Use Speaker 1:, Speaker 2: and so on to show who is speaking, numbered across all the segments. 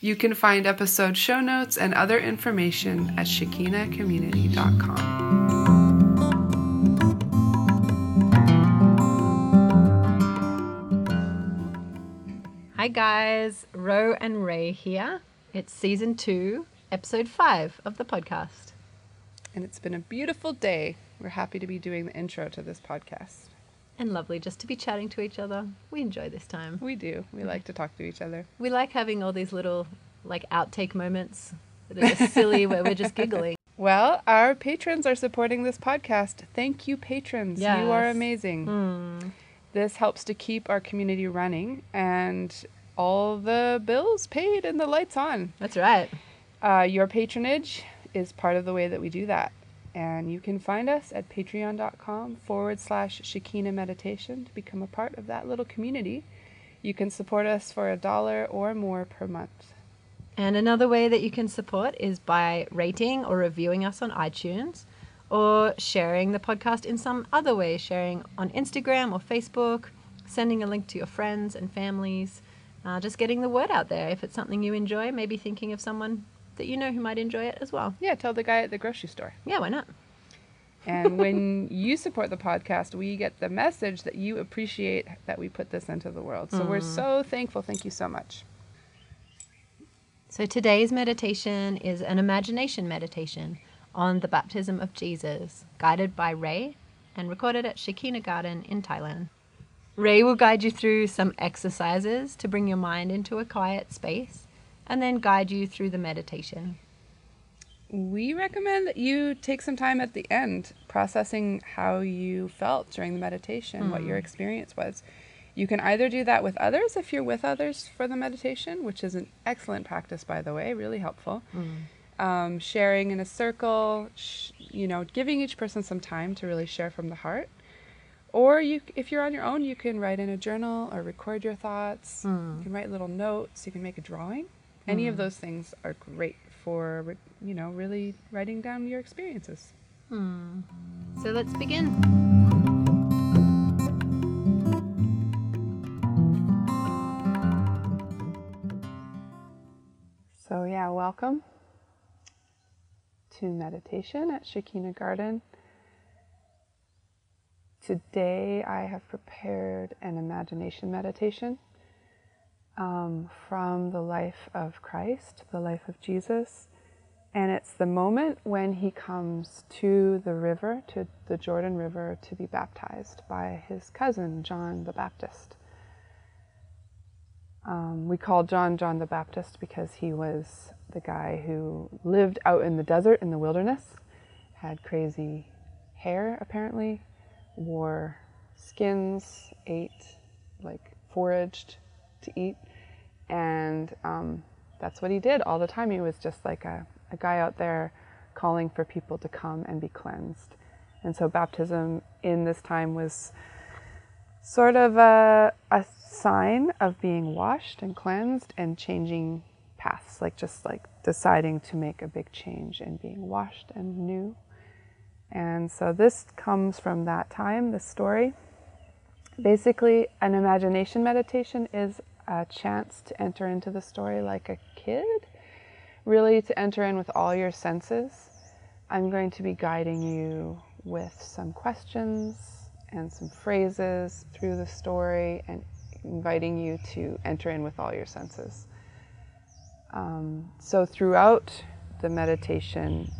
Speaker 1: You can find episode show notes and other information at shekinahcommunity.com.
Speaker 2: Hi guys, Ro and Ray here. It's season two, episode five of the podcast.
Speaker 1: And it's been a beautiful day. We're happy to be doing the intro to this podcast.
Speaker 2: And lovely just to be chatting to each other. We enjoy this time.
Speaker 1: We do. We like to talk to each other.
Speaker 2: We like having all these little like outtake moments that are just silly where we're just giggling.
Speaker 1: Well, our patrons are supporting this podcast. Thank you, patrons. You are amazing.
Speaker 2: Hmm.
Speaker 1: This helps to keep our community running and all the bills paid and the lights on.
Speaker 2: That's right.
Speaker 1: Uh, your patronage is part of the way that we do that. And you can find us at patreon.com forward slash Shekinah Meditation to become a part of that little community. You can support us for a dollar or more per month.
Speaker 2: And another way that you can support is by rating or reviewing us on iTunes or sharing the podcast in some other way, sharing on Instagram or Facebook, sending a link to your friends and families, uh, just getting the word out there. If it's something you enjoy, maybe thinking of someone that you know who might enjoy it as well.
Speaker 1: Yeah, tell the guy at the grocery store.
Speaker 2: Yeah, why not?
Speaker 1: And when you support the podcast, we get the message that you appreciate that we put this into the world. So we're mm. so thankful. Thank you so much.
Speaker 2: So today's meditation is an imagination meditation on the baptism of Jesus, guided by Ray and recorded at Shekinah Garden in Thailand. Ray will guide you through some exercises to bring your mind into a quiet space and then guide you through the meditation.
Speaker 1: We recommend that you take some time at the end processing how you felt during the meditation, what your mm. experience was. You can either do that with others if you're with others for the meditation, which is an excellent practice, by the way, really helpful. Mm. Um, sharing in a circle, sh- you know, giving each person some time to really share from the heart. Or you, if you're on your own, you can write in a journal or record your thoughts. You mm. can write little notes. You can make a drawing. Any of hmm. those things are great for, you know, really writing down your experiences. Hmm.
Speaker 2: So let's begin.
Speaker 1: So, yeah, welcome to meditation at Shekinah Garden. Today, I have prepared an imagination meditation um, from the life of Christ, the life of Jesus. And it's the moment when he comes to the river, to the Jordan River, to be baptized by his cousin, John the Baptist. Um, we call John John the Baptist because he was the guy who lived out in the desert in the wilderness, had crazy hair apparently, wore skins, ate like foraged to eat, and um, that's what he did all the time. He was just like a, a guy out there calling for people to come and be cleansed. And so baptism in this time was sort of a, a sign of being washed and cleansed and changing paths, like just like deciding to make a big change and being washed and new. And so this comes from that time, this story. Basically, an imagination meditation is a chance to enter into the story like a kid, really to enter in with all your senses. I'm going to be guiding you with some questions and some phrases through the story and inviting you to enter in with all your senses. Um, so, throughout the meditation,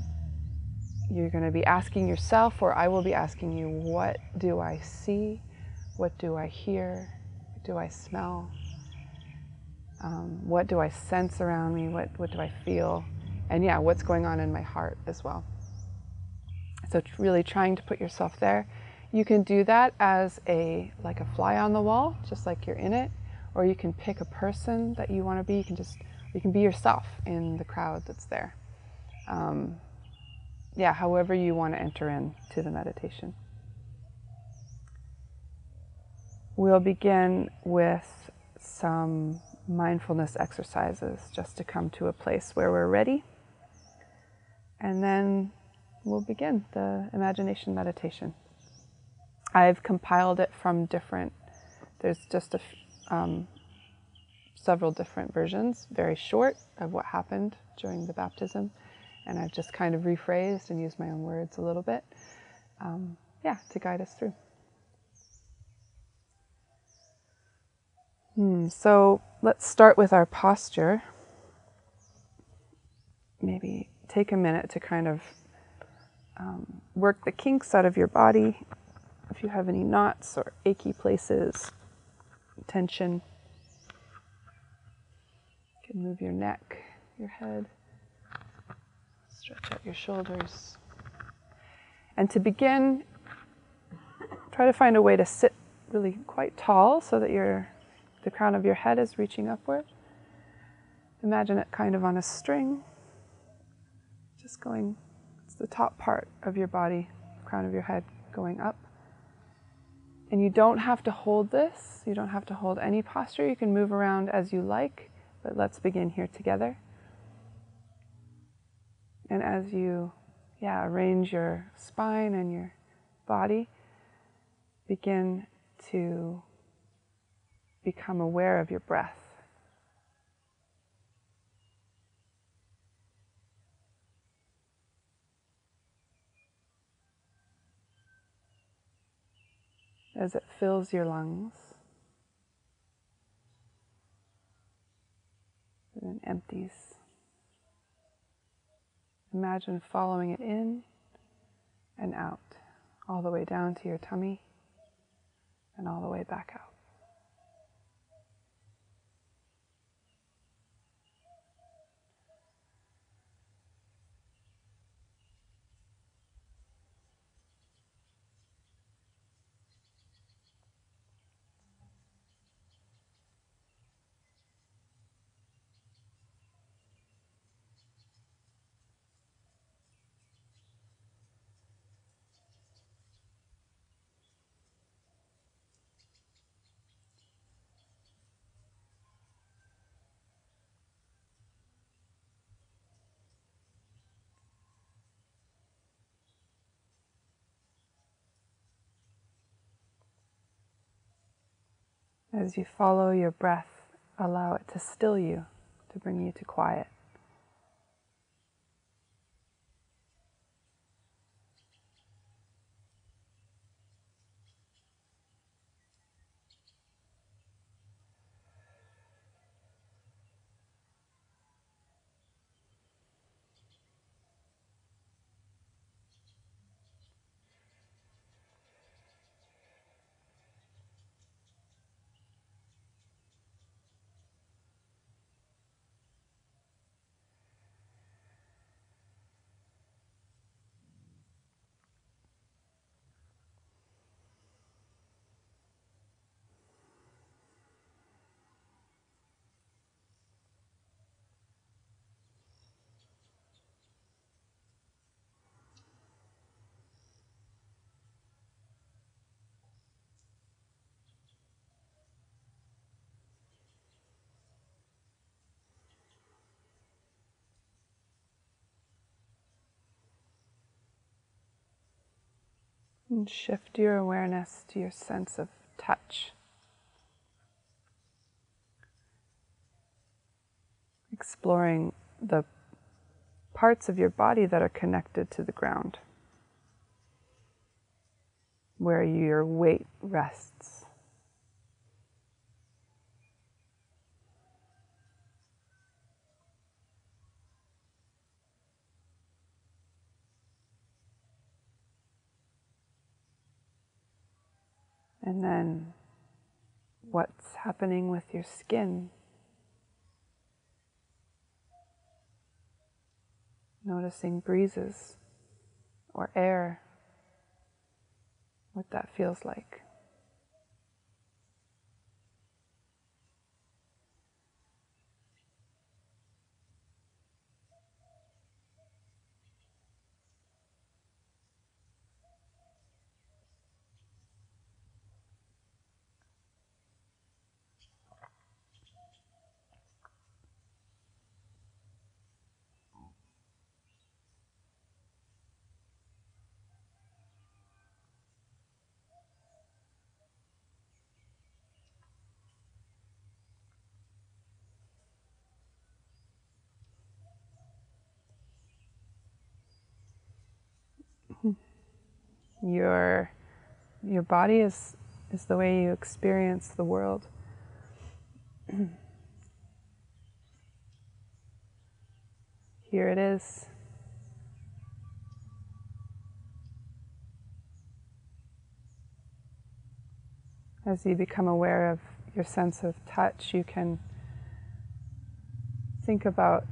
Speaker 1: you're going to be asking yourself, or I will be asking you, what do I see? What do I hear? What do I smell? Um, what do I sense around me? What, what do I feel? And yeah, what's going on in my heart as well. So, really trying to put yourself there. You can do that as a like a fly on the wall, just like you're in it, or you can pick a person that you want to be. You can just you can be yourself in the crowd that's there. Um, yeah, however you want to enter into the meditation. We'll begin with some mindfulness exercises just to come to a place where we're ready. And then we'll begin the imagination meditation. I've compiled it from different, there's just a, um, several different versions, very short, of what happened during the baptism. And I've just kind of rephrased and used my own words a little bit, um, yeah, to guide us through. Hmm, so let's start with our posture. Maybe take a minute to kind of um, work the kinks out of your body. If you have any knots or achy places, tension, you can move your neck, your head, stretch out your shoulders. And to begin, try to find a way to sit really quite tall so that you're the crown of your head is reaching upward. Imagine it kind of on a string, just going, it's the top part of your body, crown of your head going up. And you don't have to hold this, you don't have to hold any posture. You can move around as you like, but let's begin here together. And as you, yeah, arrange your spine and your body, begin to become aware of your breath. As it fills your lungs and then empties. Imagine following it in and out, all the way down to your tummy and all the way back out. As you follow your breath, allow it to still you, to bring you to quiet. And shift your awareness to your sense of touch. Exploring the parts of your body that are connected to the ground, where your weight rests. And then what's happening with your skin. Noticing breezes or air, what that feels like. Your, your body is, is the way you experience the world. Here it is. As you become aware of your sense of touch, you can think about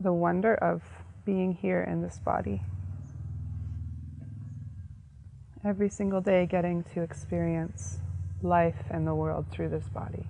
Speaker 1: the wonder of being here in this body. Every single day, getting to experience life and the world through this body.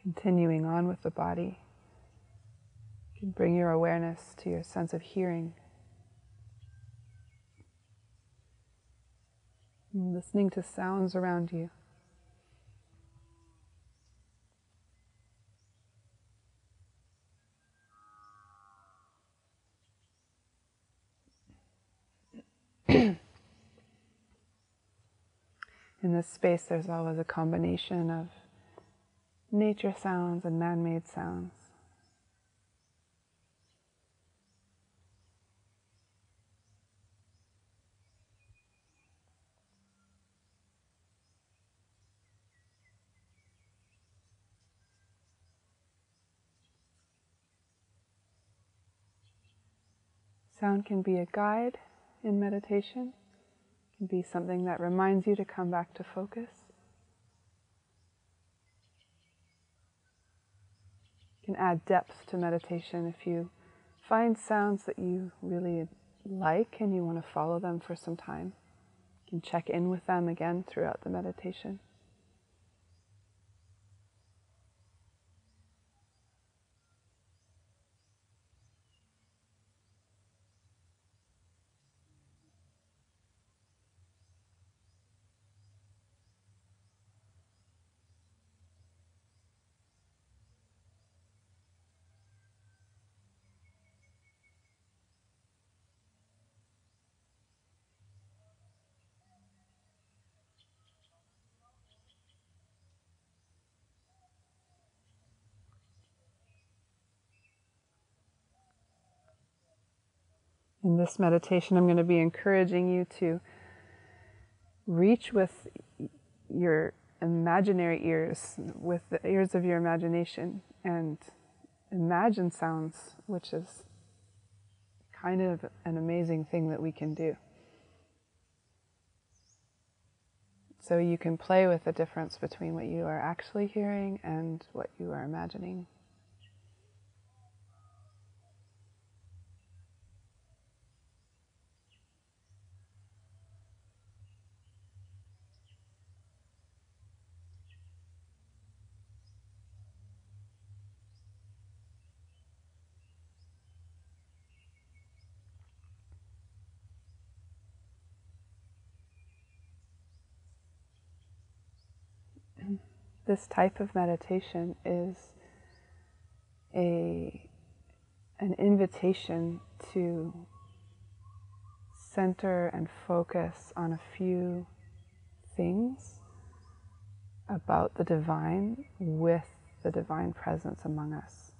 Speaker 1: Continuing on with the body, bring your awareness to your sense of hearing. Listening to sounds around you. In this space, there's always a combination of nature sounds and man made sounds. Sound can be a guide in meditation, it can be something that reminds you to come back to focus. can add depth to meditation if you find sounds that you really like and you want to follow them for some time. You can check in with them again throughout the meditation. In this meditation, I'm going to be encouraging you to reach with your imaginary ears, with the ears of your imagination, and imagine sounds, which is kind of an amazing thing that we can do. So you can play with the difference between what you are actually hearing and what you are imagining. This type of meditation is a an invitation to center and focus on a few things about the divine with the divine presence among us.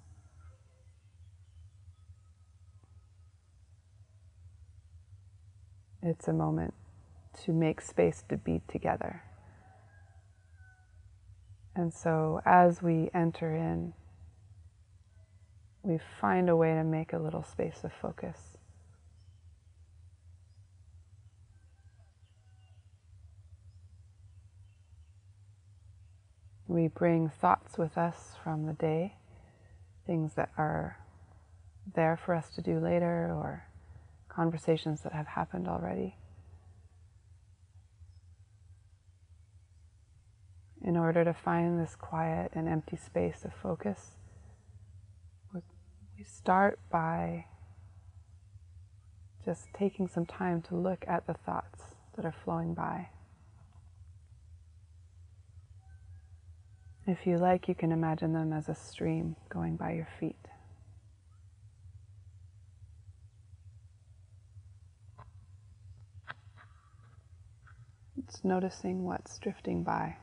Speaker 1: It's a moment to make space to be together. And so as we enter in, we find a way to make a little space of focus. We bring thoughts with us from the day, things that are there for us to do later, or conversations that have happened already. In order to find this quiet and empty space of focus, we start by just taking some time to look at the thoughts that are flowing by. If you like, you can imagine them as a stream going by your feet. It's noticing what's drifting by.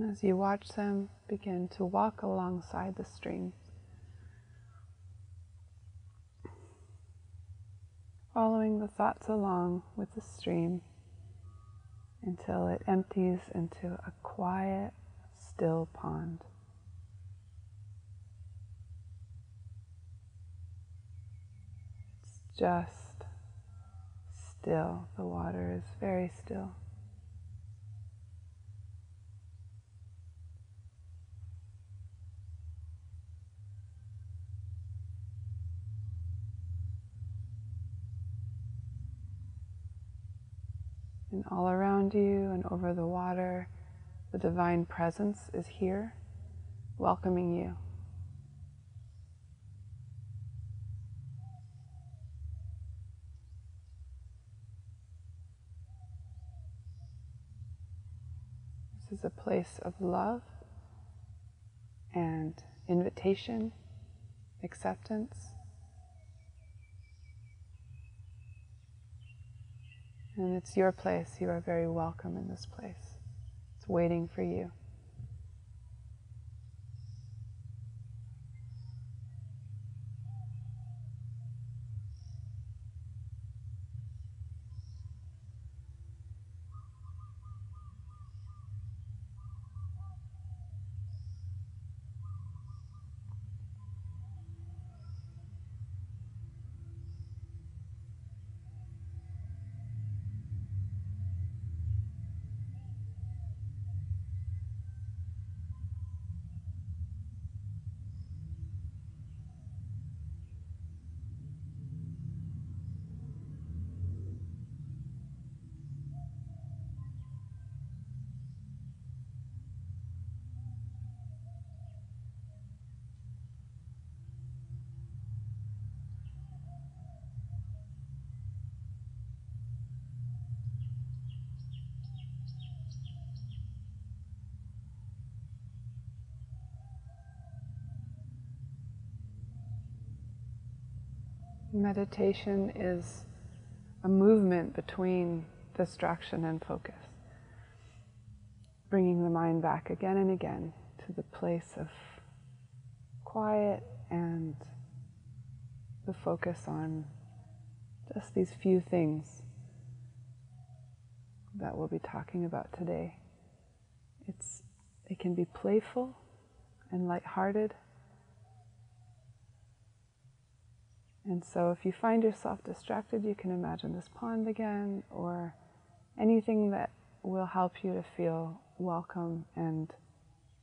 Speaker 1: As you watch them begin to walk alongside the stream, following the thoughts along with the stream until it empties into a quiet, still pond. It's just still. The water is very still. And all around you and over the water, the divine presence is here, welcoming you. This is a place of love and invitation, acceptance. And it's your place. You are very welcome in this place. It's waiting for you. Meditation is a movement between distraction and focus, bringing the mind back again and again to the place of quiet and the focus on just these few things that we'll be talking about today. It's, it can be playful and lighthearted. And so, if you find yourself distracted, you can imagine this pond again or anything that will help you to feel welcome and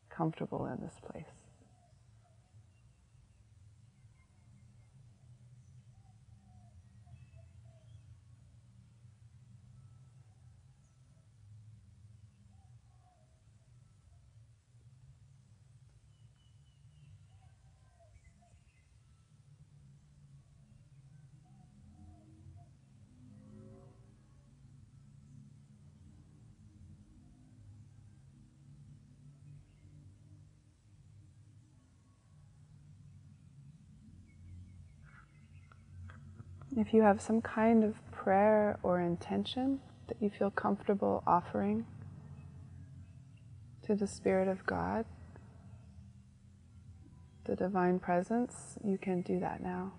Speaker 1: comfortable in this place. If you have some kind of prayer or intention that you feel comfortable offering to the Spirit of God, the Divine Presence, you can do that now.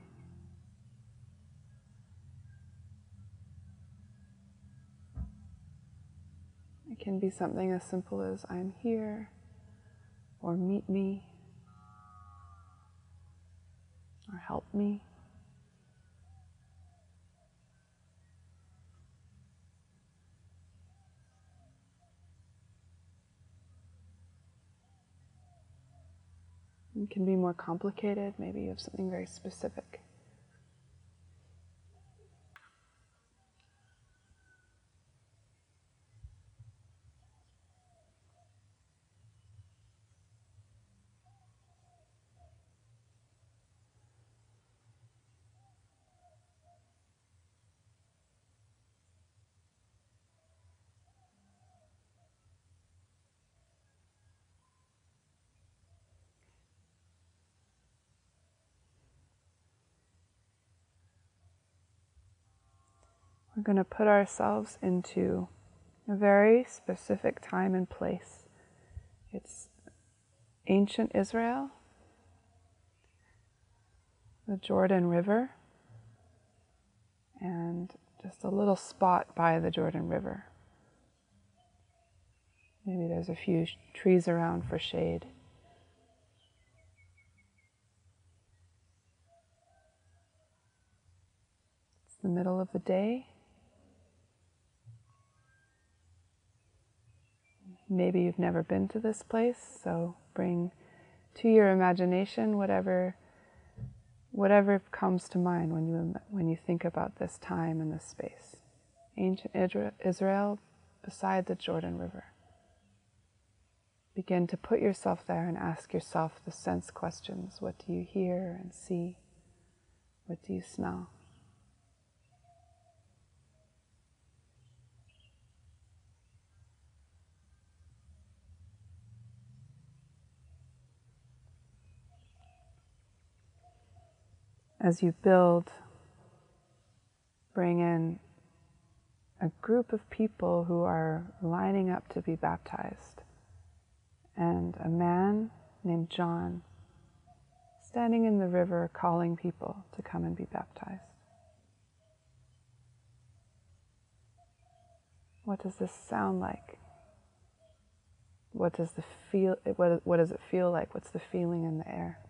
Speaker 1: It can be something as simple as I'm here or meet me or help me. It can be more complicated. Maybe you have something very specific. We're going to put ourselves into a very specific time and place. It's ancient Israel, the Jordan River, and just a little spot by the Jordan River. Maybe there's a few trees around for shade. It's the middle of the day. Maybe you've never been to this place, so bring to your imagination whatever whatever comes to mind when you when you think about this time and this space. Ancient Israel beside the Jordan River. Begin to put yourself there and ask yourself the sense questions. What do you hear and see? What do you smell? As you build, bring in a group of people who are lining up to be baptized, and a man named John standing in the river calling people to come and be baptized. What does this sound like? What does the feel what, what does it feel like? What's the feeling in the air?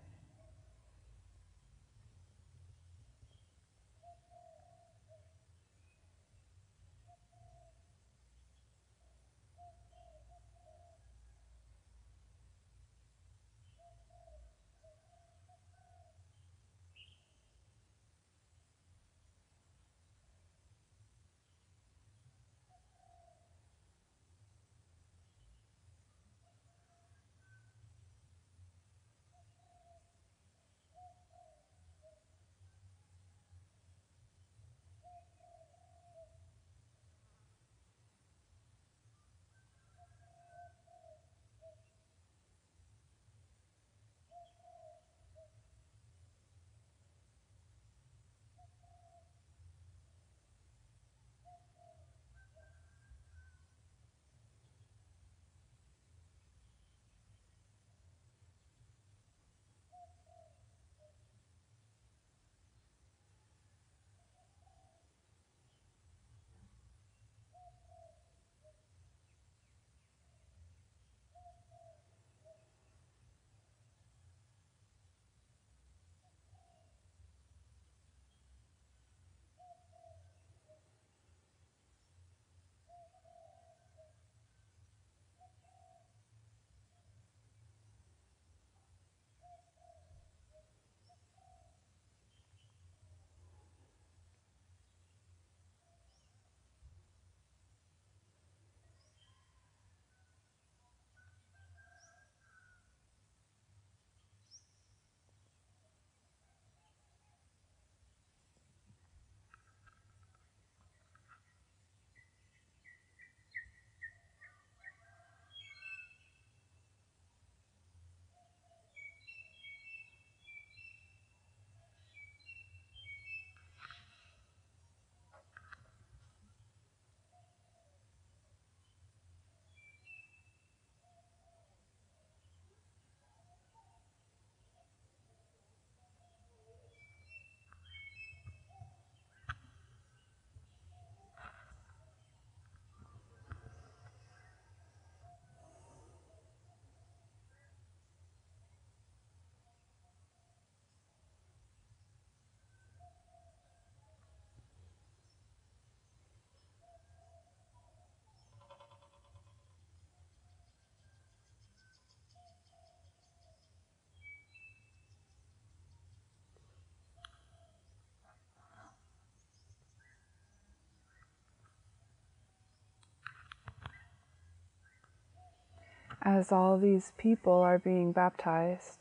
Speaker 1: As all these people are being baptized,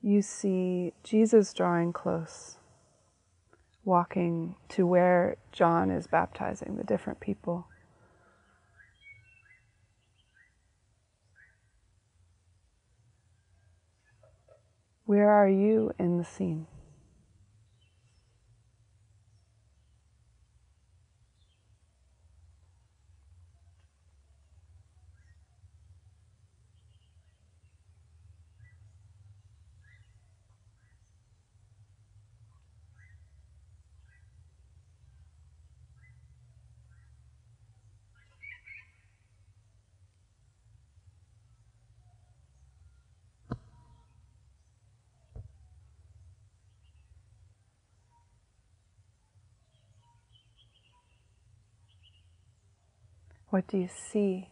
Speaker 1: you see Jesus drawing close, walking to where John is baptizing the different people. Where are you in the scene? What do you see?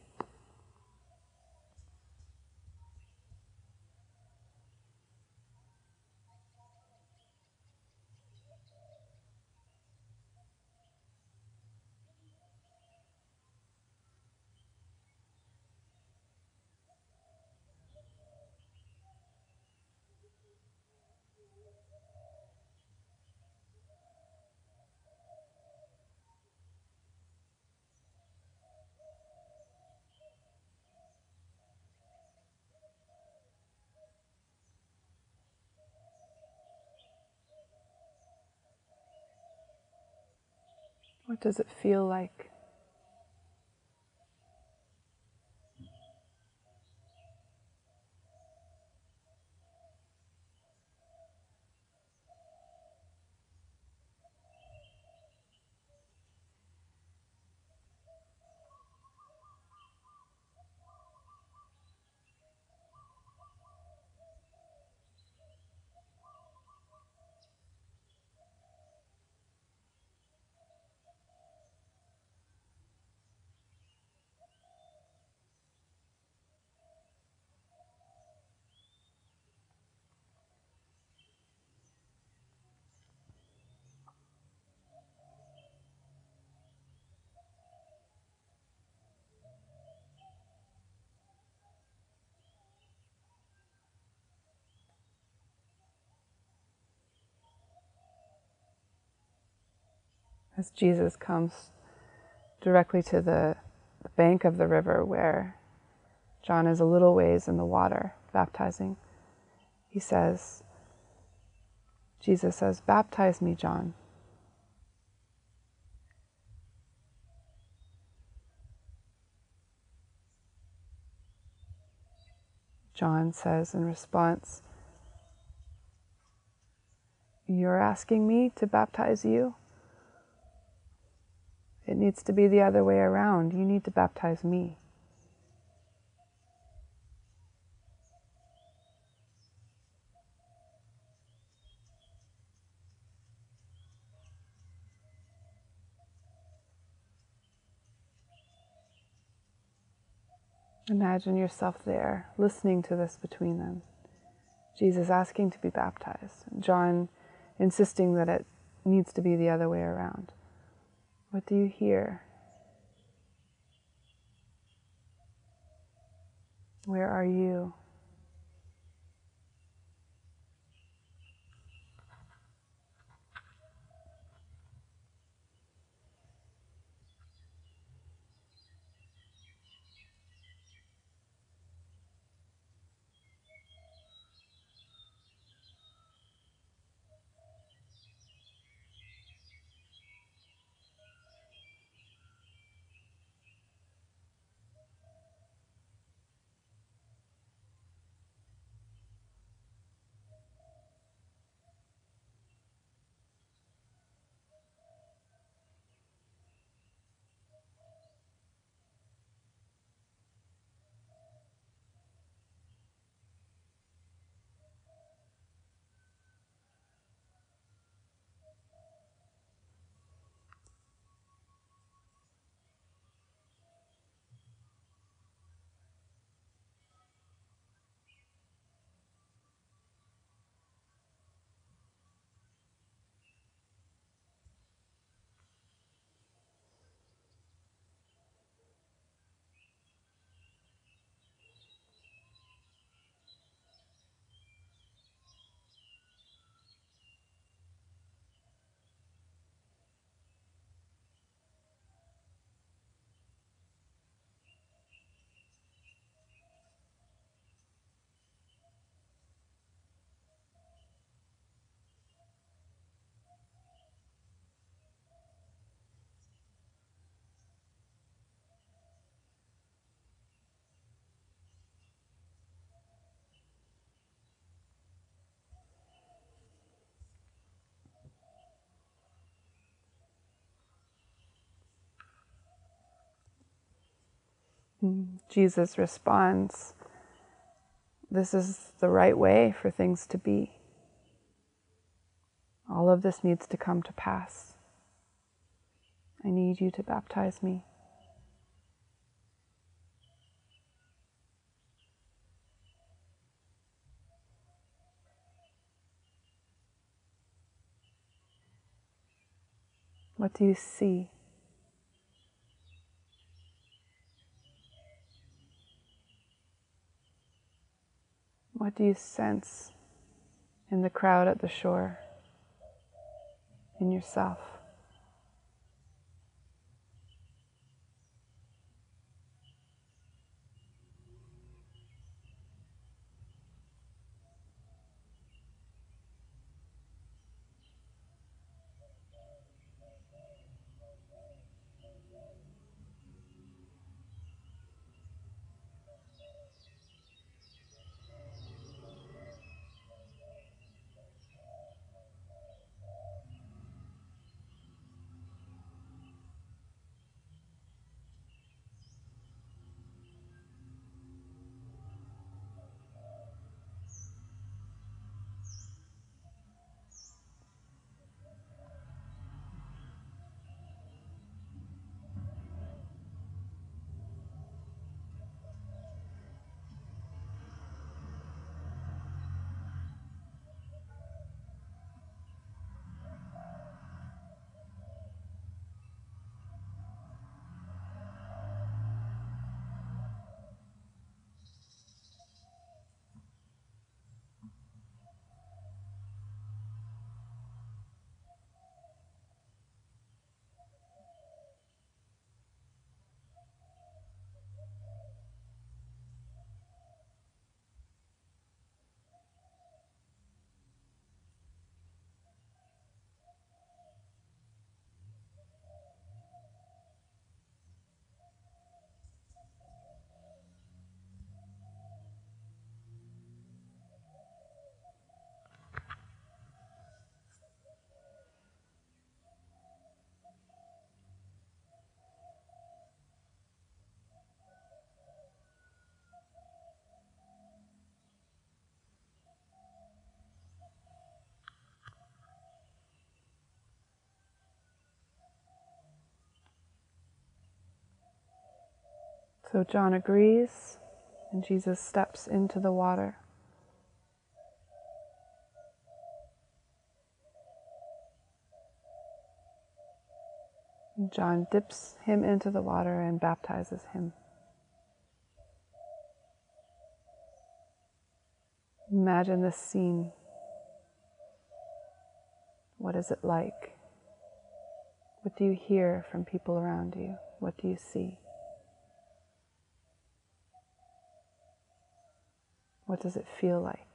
Speaker 1: Does it feel like? As Jesus comes directly to the, the bank of the river where John is a little ways in the water baptizing, he says, Jesus says, Baptize me, John. John says in response, You're asking me to baptize you? It needs to be the other way around. You need to baptize me. Imagine yourself there, listening to this between them. Jesus asking to be baptized, John insisting that it needs to be the other way around. What do you hear? Where are you? Jesus responds, This is the right way for things to be. All of this needs to come to pass. I need you to baptize me. What do you see? What do you sense in the crowd at the shore, in yourself? So John agrees, and Jesus steps into the water. John dips him into the water and baptizes him. Imagine this scene. What is it like? What do you hear from people around you? What do you see? What does it feel like?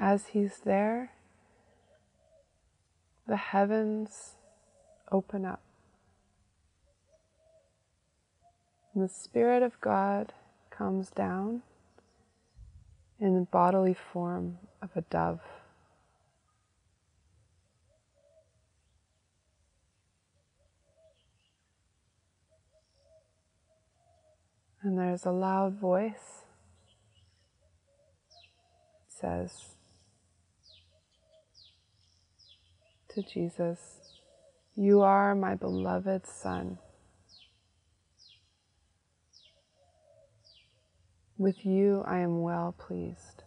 Speaker 1: As He's there, the heavens open up. And the Spirit of God comes down in the bodily form of a dove. And there's a loud voice says to Jesus, You are my beloved Son. With you I am well pleased.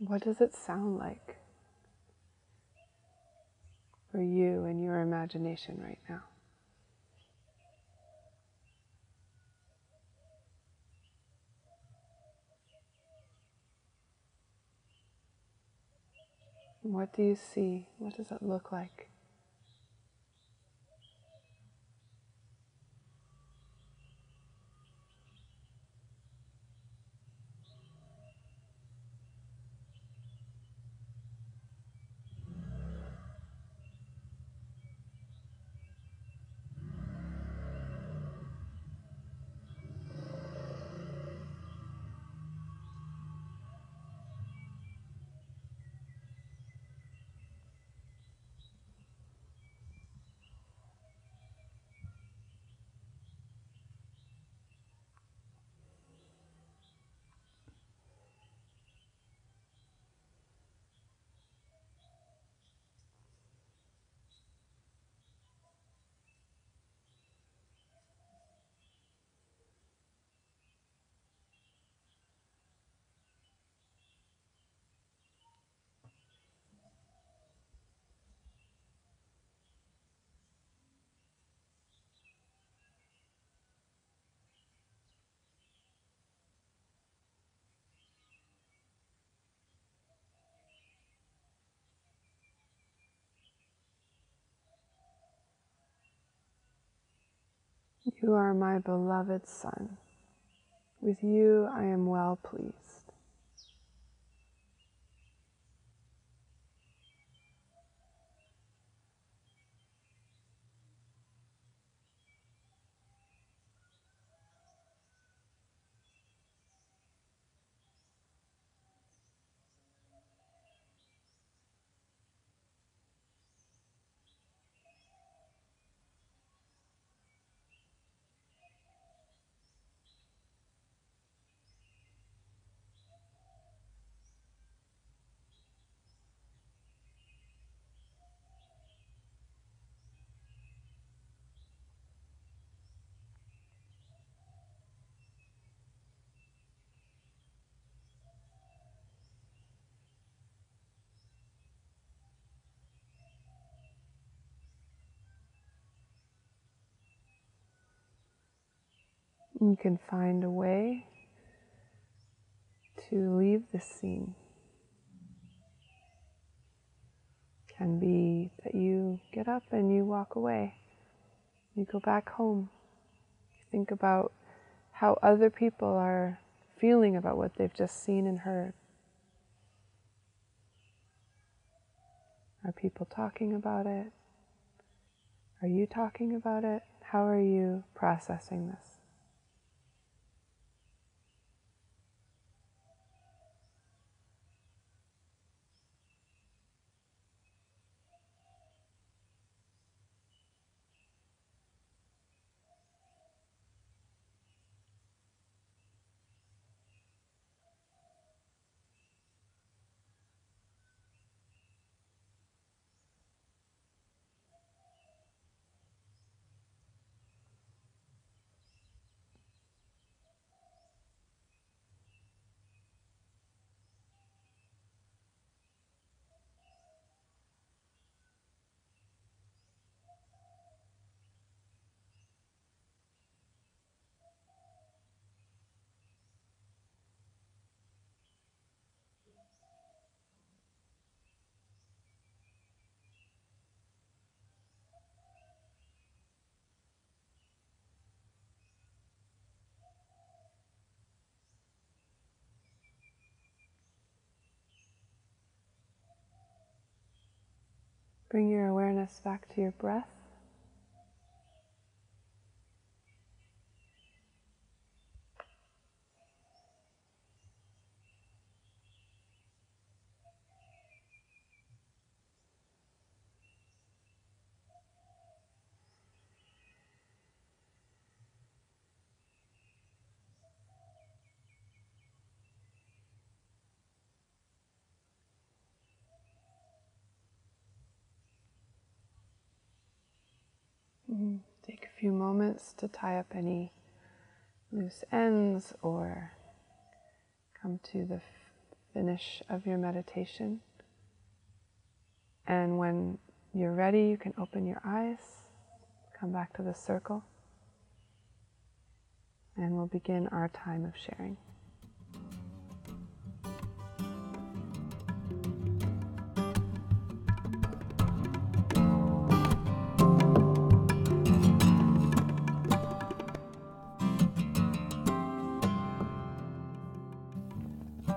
Speaker 1: What does it sound like for you and your imagination right now? What do you see? What does it look like? You are my beloved Son. With you I am well pleased. You can find a way to leave the scene. Can be that you get up and you walk away. You go back home. You think about how other people are feeling about what they've just seen and heard. Are people talking about it? Are you talking about it? How are you processing this? Bring your awareness back to your breath. Take a few moments to tie up any loose ends or come to the finish of your meditation. And when you're ready, you can open your eyes, come back to the circle, and we'll begin our time of sharing.